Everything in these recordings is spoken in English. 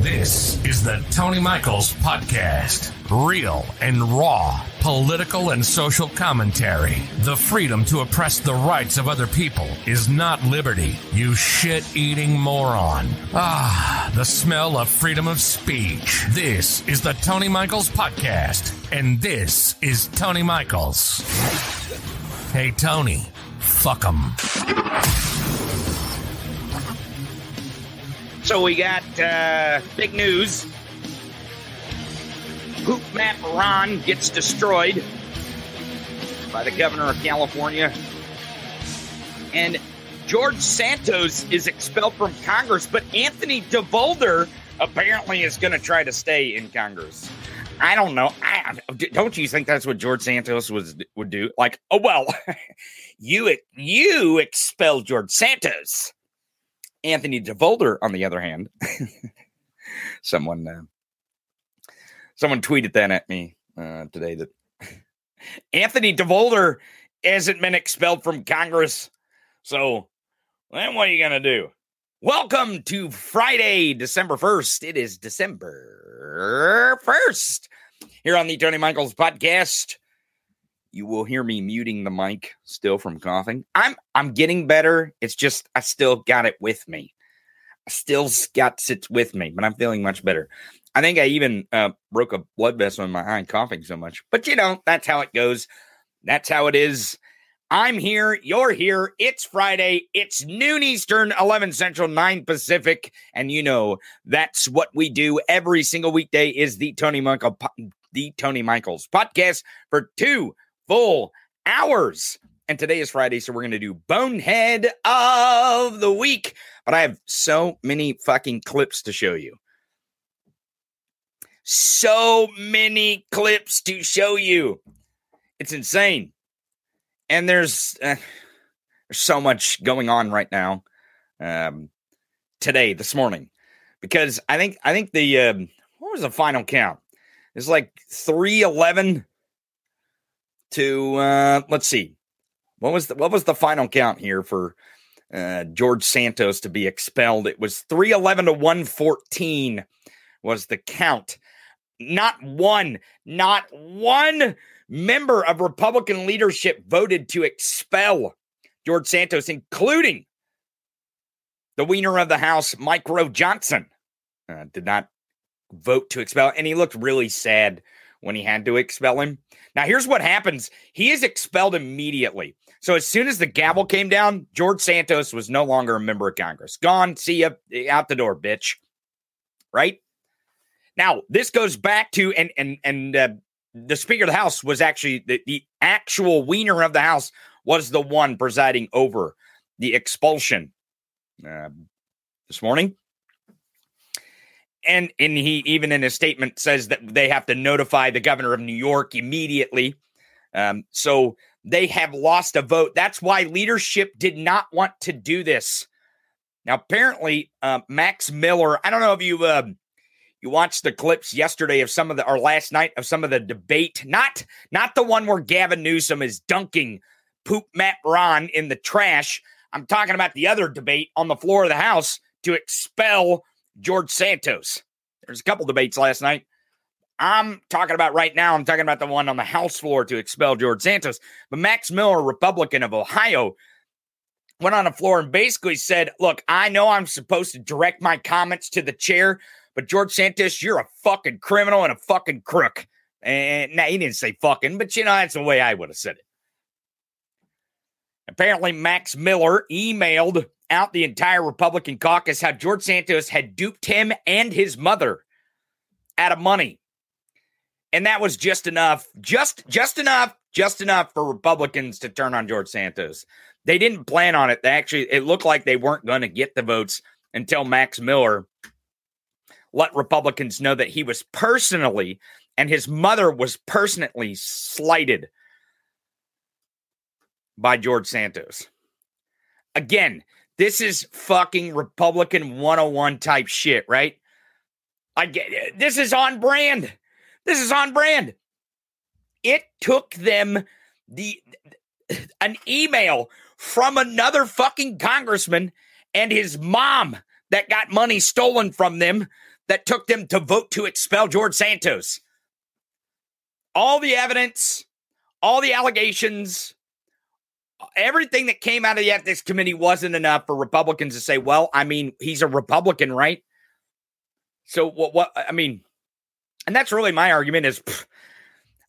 This is the Tony Michaels Podcast. Real and raw political and social commentary. The freedom to oppress the rights of other people is not liberty, you shit eating moron. Ah, the smell of freedom of speech. This is the Tony Michaels Podcast, and this is Tony Michaels. Hey, Tony, fuck fuck 'em. So we got uh, big news. Poop Map Ron gets destroyed by the governor of California. And George Santos is expelled from Congress, but Anthony DeVolder apparently is going to try to stay in Congress. I don't know. I, don't you think that's what George Santos was would do? Like, oh well, you you expelled George Santos. Anthony DeVolder, on the other hand, someone uh, someone tweeted that at me uh, today that Anthony DeVolder hasn't been expelled from Congress. So, then what are you going to do? Welcome to Friday, December 1st. It is December 1st here on the Tony Michaels podcast. You will hear me muting the mic still from coughing. I'm I'm getting better. It's just I still got it with me. I still got it with me, but I'm feeling much better. I think I even uh, broke a blood vessel in my eye coughing so much. But you know, that's how it goes. That's how it is. I'm here. You're here. It's Friday. It's noon Eastern, 11 Central, 9 Pacific. And you know, that's what we do every single weekday is the Tony Michael, the Tony Michaels podcast for two full hours. And today is Friday, so we're going to do Bonehead of the Week. But I have so many fucking clips to show you. So many clips to show you. It's insane. And there's uh, there's so much going on right now. Um, today, this morning, because I think I think the um, what was the final count? It's like three eleven to uh, let's see, what was the what was the final count here for uh, George Santos to be expelled? It was three eleven to one fourteen was the count. Not one, not one member of Republican leadership voted to expel George Santos, including the wiener of the House, Mike Rowe Johnson, uh, did not vote to expel, and he looked really sad when he had to expel him. Now, here's what happens he is expelled immediately. So, as soon as the gavel came down, George Santos was no longer a member of Congress. Gone. See you out the door, bitch. Right? Now, this goes back to and and and uh, the Speaker of the House was actually the, the actual wiener of the House was the one presiding over the expulsion uh, this morning. And and he even in his statement says that they have to notify the governor of New York immediately. Um, so they have lost a vote. That's why leadership did not want to do this. Now, apparently, uh, Max Miller. I don't know if you uh, you watched the clips yesterday of some of the or last night of some of the debate. Not not the one where Gavin Newsom is dunking poop Map Ron in the trash. I'm talking about the other debate on the floor of the House to expel George Santos. There's a couple debates last night. I'm talking about right now. I'm talking about the one on the House floor to expel George Santos. But Max Miller, Republican of Ohio, went on the floor and basically said, Look, I know I'm supposed to direct my comments to the chair, but George Santos, you're a fucking criminal and a fucking crook. And now he didn't say fucking, but you know, that's the way I would have said it. Apparently, Max Miller emailed out the entire Republican caucus how George Santos had duped him and his mother out of money. And that was just enough, just just enough, just enough for Republicans to turn on George Santos. They didn't plan on it. They actually it looked like they weren't going to get the votes until Max Miller let Republicans know that he was personally and his mother was personally slighted by George Santos. again, this is fucking Republican 101 type shit, right? I get. This is on brand. This is on brand. It took them the an email from another fucking congressman and his mom that got money stolen from them that took them to vote to expel George Santos. All the evidence, all the allegations, everything that came out of the ethics committee wasn't enough for Republicans to say, well, I mean, he's a Republican, right? So what what I mean, and that's really my argument is pff,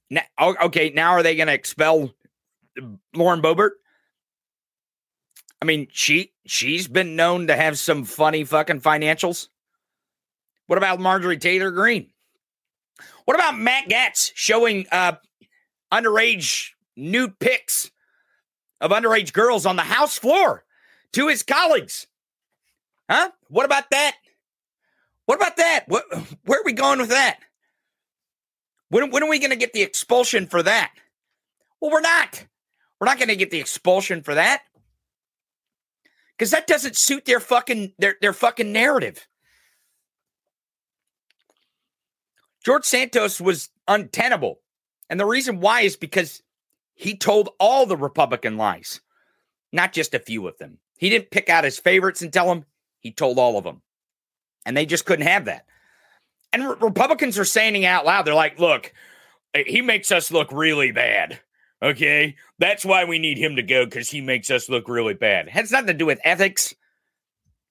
now, okay, now are they going to expel Lauren Boebert? I mean, she she's been known to have some funny fucking financials. What about Marjorie Taylor Greene? What about Matt Gaetz showing uh, underage nude pics of underage girls on the House floor to his colleagues? Huh? What about that? What about that? What, where are we going with that? When, when are we going to get the expulsion for that? Well, we're not. We're not going to get the expulsion for that because that doesn't suit their fucking their their fucking narrative. George Santos was untenable. And the reason why is because he told all the Republican lies, not just a few of them. He didn't pick out his favorites and tell them, he told all of them. And they just couldn't have that. And re- Republicans are saying out loud, they're like, look, eh, he makes us look really bad. Okay. That's why we need him to go because he makes us look really bad. It has nothing to do with ethics.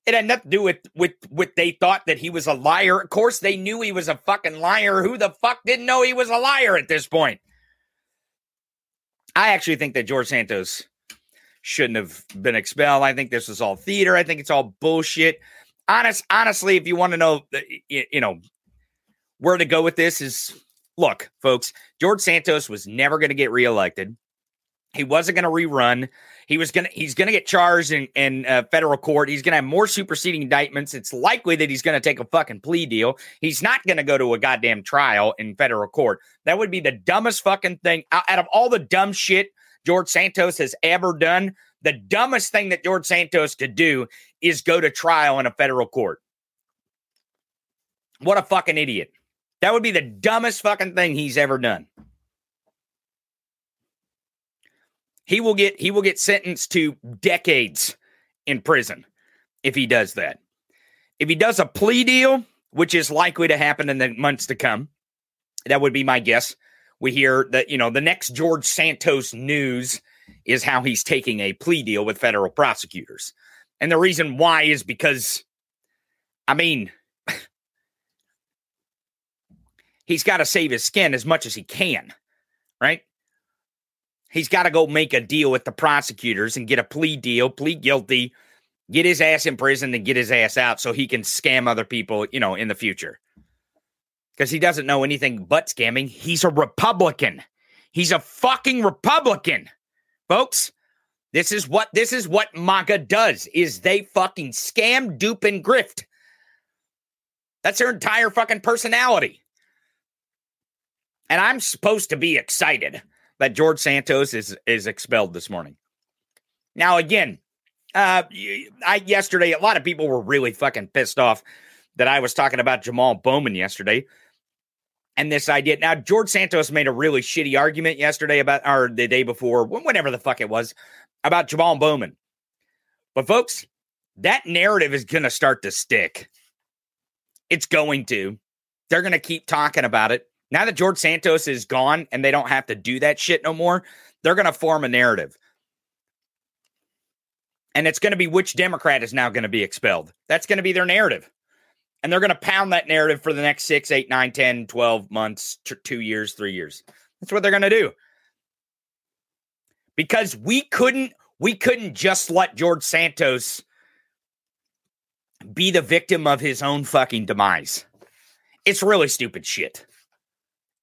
It had nothing to do with with with they thought that he was a liar. Of course, they knew he was a fucking liar. Who the fuck didn't know he was a liar at this point? I actually think that George Santos shouldn't have been expelled. I think this was all theater. I think it's all bullshit. Honest, honestly, if you want to know, uh, you know, where to go with this is look, folks, George Santos was never going to get reelected. He wasn't going to rerun. He was going to he's going to get charged in, in uh, federal court. He's going to have more superseding indictments. It's likely that he's going to take a fucking plea deal. He's not going to go to a goddamn trial in federal court. That would be the dumbest fucking thing out of all the dumb shit George Santos has ever done. The dumbest thing that George Santos could do is go to trial in a federal court. What a fucking idiot. That would be the dumbest fucking thing he's ever done. He will get he will get sentenced to decades in prison if he does that. If he does a plea deal, which is likely to happen in the months to come, that would be my guess. We hear that, you know, the next George Santos news is how he's taking a plea deal with federal prosecutors. And the reason why is because, I mean, he's got to save his skin as much as he can, right? He's got to go make a deal with the prosecutors and get a plea deal, plead guilty, get his ass in prison and get his ass out so he can scam other people, you know, in the future. Because he doesn't know anything but scamming. He's a Republican. He's a fucking Republican. Folks, this is what this is what MAGA does is they fucking scam, dupe, and grift. That's their entire fucking personality. And I'm supposed to be excited that George Santos is is expelled this morning. Now, again, uh, I yesterday a lot of people were really fucking pissed off that I was talking about Jamal Bowman yesterday. And this idea now, George Santos made a really shitty argument yesterday about, or the day before, whenever the fuck it was, about Jamal Bowman. But folks, that narrative is going to start to stick. It's going to. They're going to keep talking about it. Now that George Santos is gone and they don't have to do that shit no more, they're going to form a narrative. And it's going to be which Democrat is now going to be expelled. That's going to be their narrative. And they're going to pound that narrative for the next six, eight, nine, 10, 12 months, t- two years, three years. That's what they're going to do. Because we couldn't, we couldn't just let George Santos be the victim of his own fucking demise. It's really stupid shit.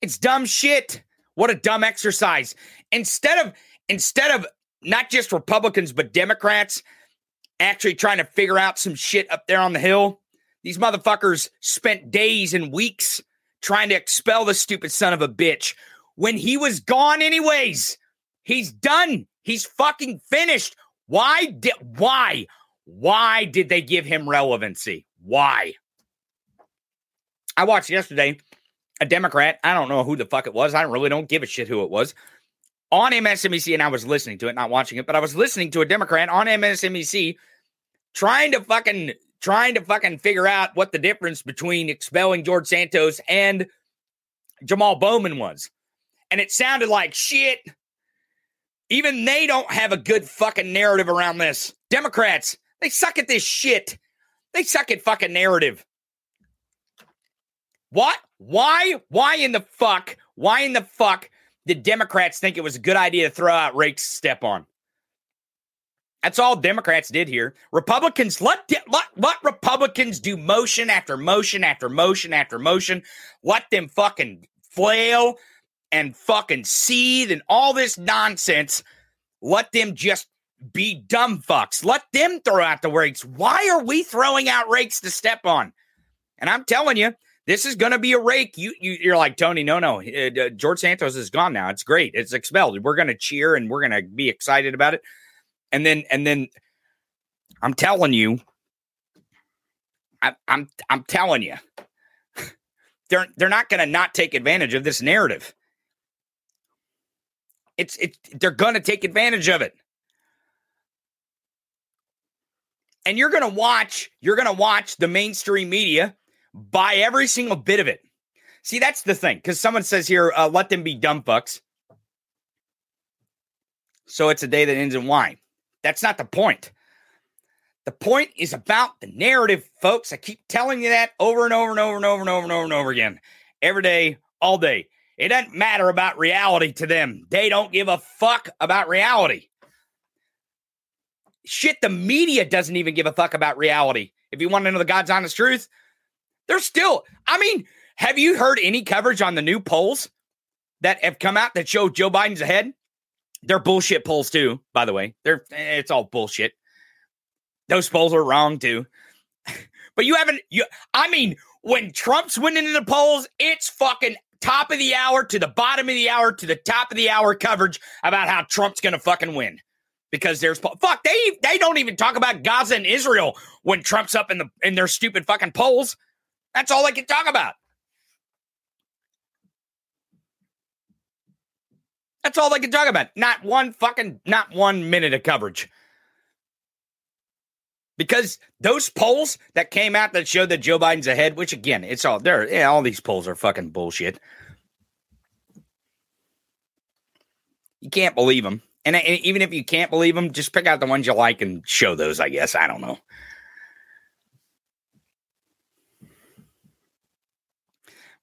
It's dumb shit. What a dumb exercise. Instead of instead of not just Republicans but Democrats actually trying to figure out some shit up there on the hill, these motherfuckers spent days and weeks trying to expel the stupid son of a bitch when he was gone anyways. He's done. He's fucking finished. Why did why? Why did they give him relevancy? Why? I watched yesterday a Democrat, I don't know who the fuck it was. I really don't give a shit who it was. On MSNBC, and I was listening to it, not watching it, but I was listening to a Democrat on MSNBC trying to fucking trying to fucking figure out what the difference between expelling George Santos and Jamal Bowman was. And it sounded like shit. Even they don't have a good fucking narrative around this. Democrats, they suck at this shit. They suck at fucking narrative. What? Why? Why in the fuck? Why in the fuck did Democrats think it was a good idea to throw out Rake's step on? That's all Democrats did here. Republicans let, let let Republicans do motion after motion after motion after motion. Let them fucking flail and fucking seethe and all this nonsense. Let them just be dumb fucks. Let them throw out the rakes. Why are we throwing out rakes to step on? And I'm telling you, this is going to be a rake. You, you you're like Tony. No, no. Uh, George Santos is gone now. It's great. It's expelled. We're going to cheer and we're going to be excited about it. And then and then I'm telling you, I, I'm I'm telling you, they're they're not going to not take advantage of this narrative. It's it they're going to take advantage of it. And you're going to watch you're going to watch the mainstream media buy every single bit of it. See, that's the thing cuz someone says here uh, let them be dumb fucks. So it's a day that ends in wine. That's not the point. The point is about the narrative, folks. I keep telling you that over and over and over and over and over and over and over again. Every day, all day. It doesn't matter about reality to them. They don't give a fuck about reality. Shit, the media doesn't even give a fuck about reality. If you want to know the God's honest truth, they're still, I mean, have you heard any coverage on the new polls that have come out that show Joe Biden's ahead? They're bullshit polls too, by the way. They're eh, it's all bullshit. Those polls are wrong too. but you haven't you I mean, when Trump's winning in the polls, it's fucking top of the hour to the bottom of the hour to the top of the hour coverage about how Trump's gonna fucking win. Because there's fuck, they they don't even talk about Gaza and Israel when Trump's up in the in their stupid fucking polls. That's all I can talk about. That's all they can talk about. Not one fucking, not one minute of coverage. Because those polls that came out that showed that Joe Biden's ahead, which again, it's all there. Yeah, all these polls are fucking bullshit. You can't believe them. And, and even if you can't believe them, just pick out the ones you like and show those, I guess. I don't know.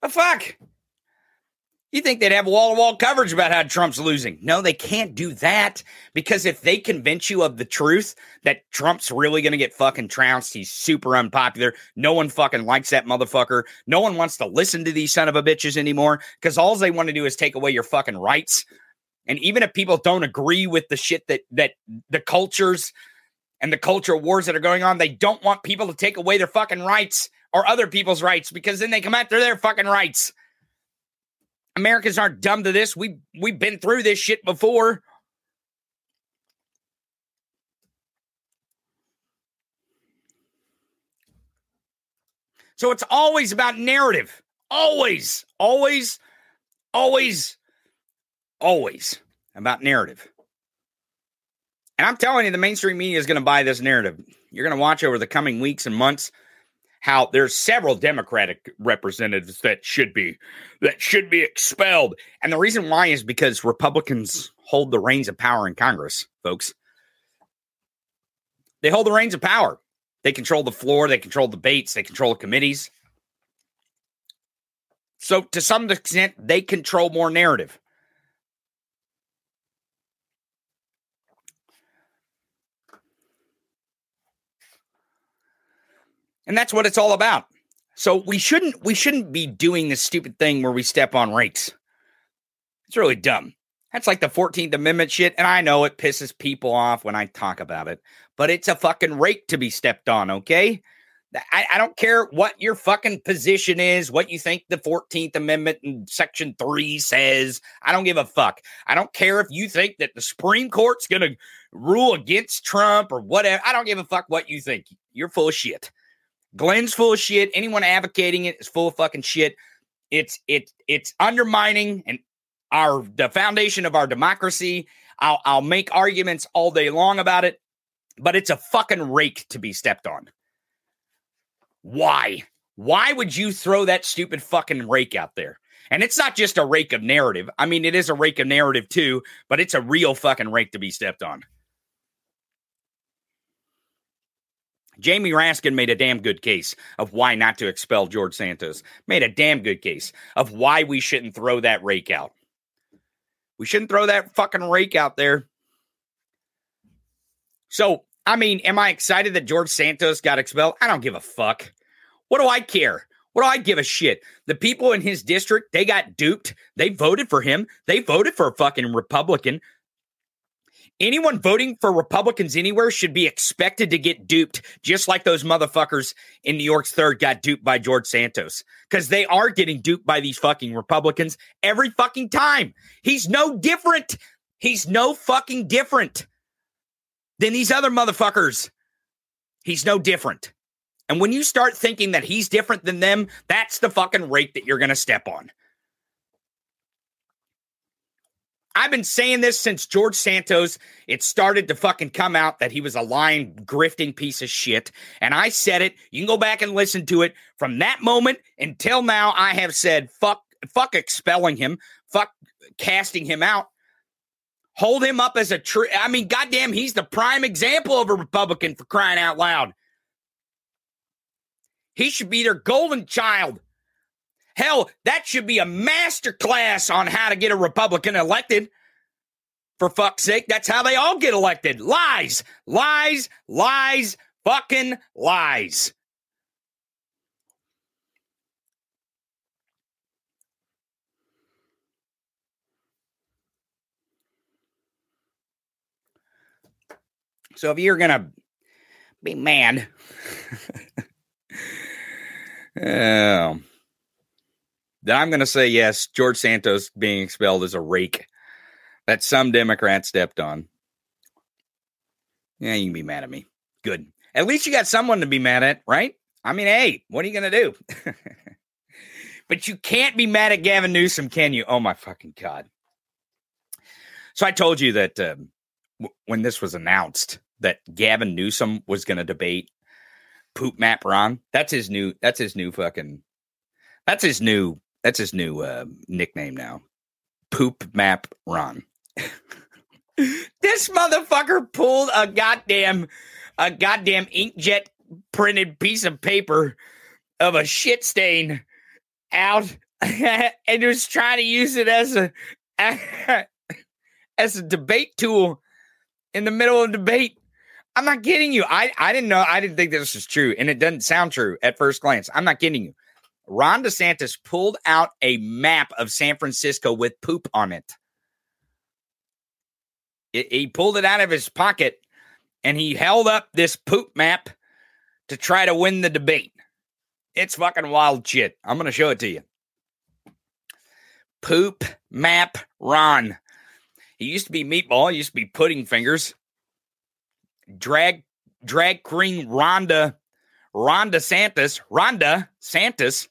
But fuck. You think they'd have wall to wall coverage about how Trump's losing? No, they can't do that because if they convince you of the truth that Trump's really going to get fucking trounced, he's super unpopular. No one fucking likes that motherfucker. No one wants to listen to these son of a bitches anymore because all they want to do is take away your fucking rights. And even if people don't agree with the shit that that the cultures and the culture wars that are going on, they don't want people to take away their fucking rights or other people's rights because then they come after their fucking rights. Americans aren't dumb to this. We we've been through this shit before. So it's always about narrative. Always, always, always, always about narrative. And I'm telling you, the mainstream media is going to buy this narrative. You're going to watch over the coming weeks and months how there's several Democratic representatives that should be that should be expelled. And the reason why is because Republicans hold the reins of power in Congress, folks. They hold the reins of power. They control the floor, they control debates, they control the committees. So to some extent, they control more narrative. And that's what it's all about. So we shouldn't we shouldn't be doing this stupid thing where we step on rakes. It's really dumb. That's like the 14th Amendment shit. And I know it pisses people off when I talk about it, but it's a fucking rake to be stepped on, okay? I, I, don't care what your fucking position is, what you think the 14th Amendment and Section 3 says. I don't give a fuck. I don't care if you think that the Supreme Court's going to rule against Trump or whatever. I don't give a fuck what you think. You're full of shit. Glenn's full of shit. Anyone advocating it is full of fucking shit. It's it it's undermining and our the foundation of our democracy. I'll I'll make arguments all day long about it, but it's a fucking rake to be stepped on. Why? Why would you throw that stupid fucking rake out there? And it's not just a rake of narrative. I mean, it is a rake of narrative too, but it's a real fucking rake to be stepped on. Jamie Raskin made a damn good case of why not to expel George Santos. Made a damn good case of why we shouldn't throw that rake out. We shouldn't throw that fucking rake out there. So, I mean, am I excited that George Santos got expelled? I don't give a fuck. What do I care? What do I give a shit? The people in his district, they got duped. They voted for him. They voted for a fucking Republican. Anyone voting for Republicans anywhere should be expected to get duped, just like those motherfuckers in New York's third got duped by George Santos. Because they are getting duped by these fucking Republicans every fucking time. He's no different. He's no fucking different than these other motherfuckers. He's no different. And when you start thinking that he's different than them, that's the fucking rate that you're going to step on. I've been saying this since George Santos. It started to fucking come out that he was a lying, grifting piece of shit. And I said it. You can go back and listen to it. From that moment until now, I have said fuck, fuck expelling him, fuck casting him out. Hold him up as a true. I mean, goddamn, he's the prime example of a Republican for crying out loud. He should be their golden child. Hell, that should be a master class on how to get a Republican elected. For fuck's sake, that's how they all get elected. Lies, lies, lies, fucking lies. So if you're going to be mad, oh, then I'm going to say yes. George Santos being expelled is a rake that some Democrats stepped on. Yeah, you can be mad at me. Good. At least you got someone to be mad at, right? I mean, hey, what are you going to do? but you can't be mad at Gavin Newsom, can you? Oh, my fucking God. So I told you that uh, w- when this was announced that Gavin Newsom was going to debate Poop Map Ron. That's his new. That's his new fucking. That's his new that's his new uh, nickname now. Poop Map Ron. this motherfucker pulled a goddamn a goddamn inkjet printed piece of paper of a shit stain out and was trying to use it as a as a debate tool in the middle of debate. I'm not kidding you. I, I didn't know. I didn't think this was true. And it doesn't sound true at first glance. I'm not kidding you. Ron DeSantis pulled out a map of San Francisco with poop on it. it. He pulled it out of his pocket and he held up this poop map to try to win the debate. It's fucking wild shit. I'm going to show it to you. Poop map Ron. He used to be meatball, he used to be pudding fingers. Drag drag queen Rhonda Rhonda Santos, Rhonda Santos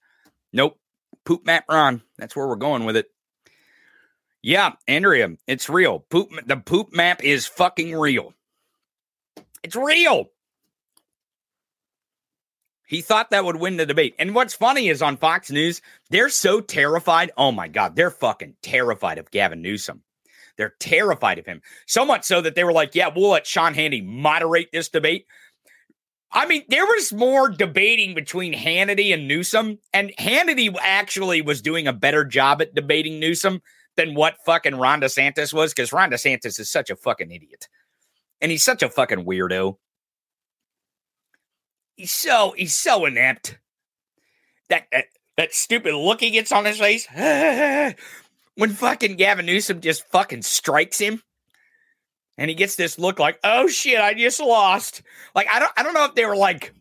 Nope. Poop map Ron. That's where we're going with it. Yeah, Andrea, it's real. Poop the poop map is fucking real. It's real. He thought that would win the debate. And what's funny is on Fox News, they're so terrified. Oh my God, they're fucking terrified of Gavin Newsom. They're terrified of him. So much so that they were like, yeah, we'll let Sean Hannity moderate this debate. I mean, there was more debating between Hannity and Newsom, and Hannity actually was doing a better job at debating Newsom than what fucking Ron DeSantis was, because Ron DeSantis is such a fucking idiot. And he's such a fucking weirdo. He's so he's so inept. That that, that stupid look he gets on his face. when fucking Gavin Newsom just fucking strikes him and he gets this look like, "Oh shit, I just lost." Like I don't I don't know if they were like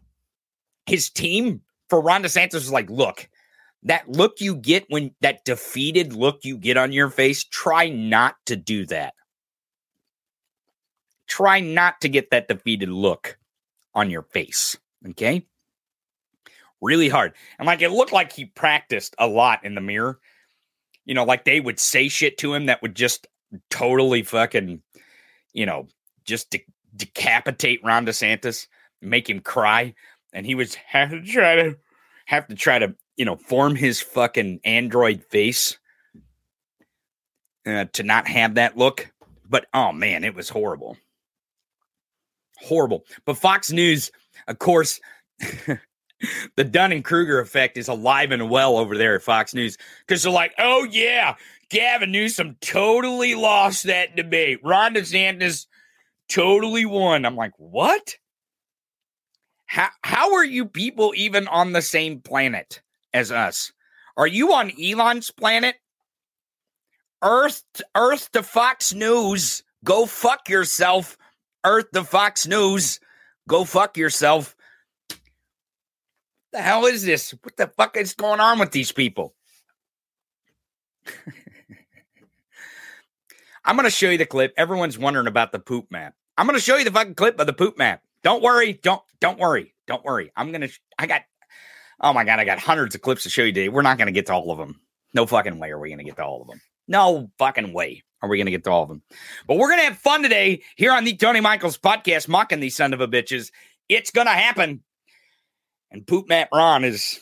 his team for Ron DeSantis was like, "Look, that look you get when that defeated look you get on your face, try not to do that. try not to get that defeated look on your face. Okay. Really hard. And like it looked like he practiced a lot in the mirror. You know, like they would say shit to him that would just totally fucking, you know, just de- decapitate Ron DeSantis, make him cry. And he was have to try to have to try to, you know, form his fucking android face uh, to not have that look. But oh man, it was horrible. Horrible. But Fox News, of course, the Dunning Kruger effect is alive and well over there at Fox News because they're like, oh yeah, Gavin Newsom totally lost that debate. Ron DeSantis totally won. I'm like, what? How how are you people even on the same planet as us? Are you on Elon's planet? Earth Earth to Fox News. Go fuck yourself. Earth to Fox News. Go fuck yourself. The hell is this? What the fuck is going on with these people? I'm going to show you the clip. Everyone's wondering about the poop map. I'm going to show you the fucking clip of the poop map. Don't worry. Don't don't worry. Don't worry. I'm going to I got Oh my god, I got hundreds of clips to show you today. We're not going to get to all of them. No fucking way are we going to get to all of them. No fucking way are we going to get to all of them. But we're going to have fun today here on the Tony Michaels podcast, mocking these son of a bitches. It's going to happen. And Poop Map Ron is,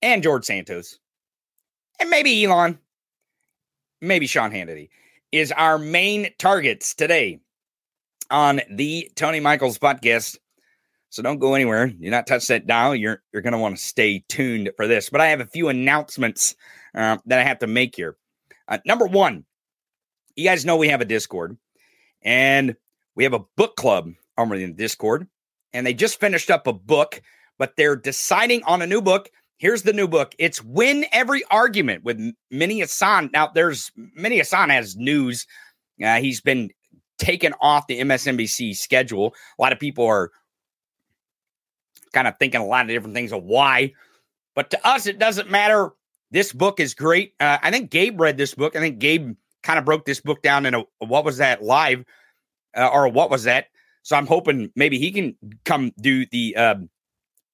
and George Santos, and maybe Elon, maybe Sean Hannity, is our main targets today on the Tony Michaels podcast. So don't go anywhere. Do not touch that dial. You're you're going to want to stay tuned for this. But I have a few announcements uh, that I have to make here. Uh, number one, you guys know we have a Discord, and we have a book club in the Discord, and they just finished up a book, but they're deciding on a new book. Here's the new book. It's Win Every Argument with Mehdi Hasan. Now, there's Mehdi Hasan has news. Uh, he's been taken off the MSNBC schedule. A lot of people are kind of thinking a lot of different things of why. But to us, it doesn't matter this book is great. Uh, I think Gabe read this book. I think Gabe kind of broke this book down in a what was that live uh, or what was that? So I'm hoping maybe he can come do the um,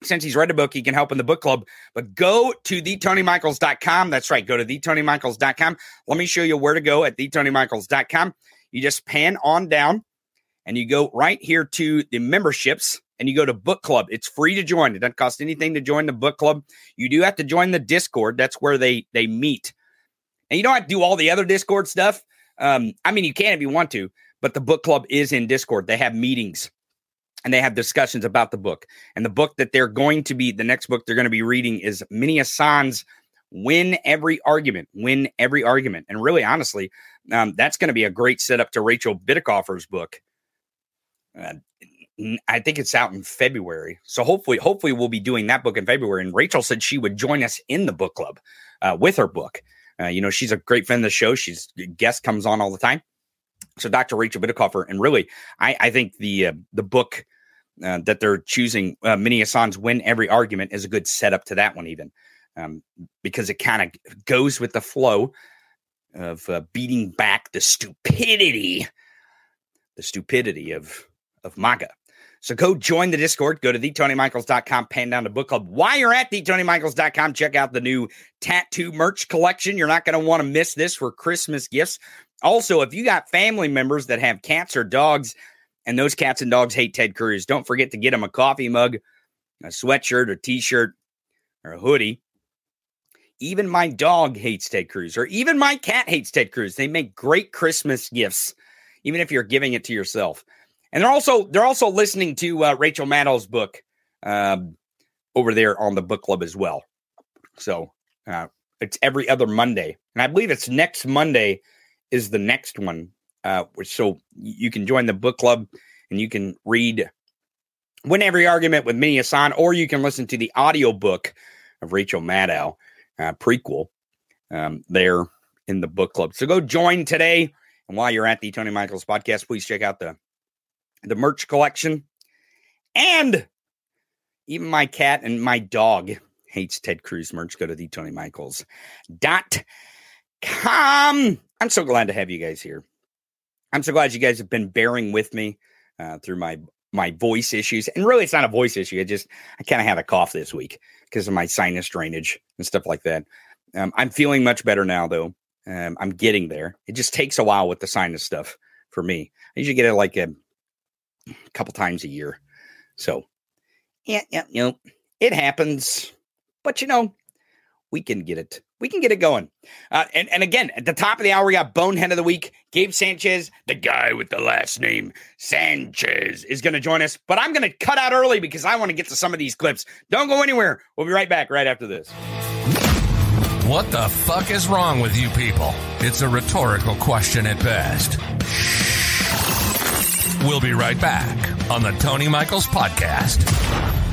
since he's read a book, he can help in the book club. But go to thetonymichaels.com. That's right. Go to thetonymichaels.com. Let me show you where to go at thetonymichaels.com. You just pan on down and you go right here to the memberships and you go to book club. It's free to join. It doesn't cost anything to join the book club. You do have to join the Discord. That's where they they meet. And you don't have to do all the other Discord stuff. Um, I mean, you can if you want to, but the book club is in Discord. They have meetings and they have discussions about the book. And the book that they're going to be, the next book they're going to be reading is Mehdi Hasan's Win Every Argument. Win Every Argument. And really, honestly, um, that's going to be a great setup to Rachel Bitecofer's book. Uh, I think it's out in February. So hopefully, hopefully we'll be doing that book in February. And Rachel said she would join us in the book club uh, with her book. Uh, you know, she's a great friend of the show. She's guest comes on all the time. So Dr. Rachel Bitecofer, and really, I, I think the uh, the book uh, that they're choosing, uh, Mehdi "Win Every Argument," is a good setup to that one, even um, because it kind of goes with the flow of uh, beating back the stupidity, the stupidity of of MAGA. So go join the Discord. Go to thetonymichaels.com, pan down to book club. While you're at thetonymichaels.com, check out the new tattoo merch collection. You're not going to want to miss this for Christmas gifts. Also, if you got family members that have cats or dogs, and those cats and dogs hate Ted Cruz, don't forget to get them a coffee mug, a sweatshirt, a t shirt, or a hoodie. Even my dog hates Ted Cruz, or even my cat hates Ted Cruz. They make great Christmas gifts, even if you're giving it to yourself. And they're also they're also listening to uh, Rachel Maddow's book um, over there on the book club as well. So uh, it's every other Monday, and I believe it's next Monday is the next one. Uh, so you can join the book club and you can read Win Every Argument with Mehdi Hasan, or you can listen to the audio book of Rachel Maddow uh, prequel um, there in the book club. So go join today. And while you're at the Tony Michaels podcast, please check out the the merch collection, and even my cat and my dog hates Ted Cruz merch. Go to the Tony Michaels dot com. I'm so glad to have you guys here. I'm so glad you guys have been bearing with me uh, through my my voice issues. And really, it's not a voice issue. I just I kind of had a cough this week because of my sinus drainage and stuff like that. Um, I'm feeling much better now, though. Um, I'm getting there. It just takes a while with the sinus stuff for me. I usually get it like a, a couple times a year. So, yeah, yeah, you know, it happens. But you know, we can get it. We can get it going. Uh, and, and again, at the top of the hour, we got Bonehead of the Week. Gabe Sanchez, the guy with the last name Sanchez, is going to join us. But I'm going to cut out early because I want to get to some of these clips. Don't go anywhere. We'll be right back right after this. What the fuck is wrong with you people? It's a rhetorical question at best. We'll be right back on the Tony Michaels Podcast.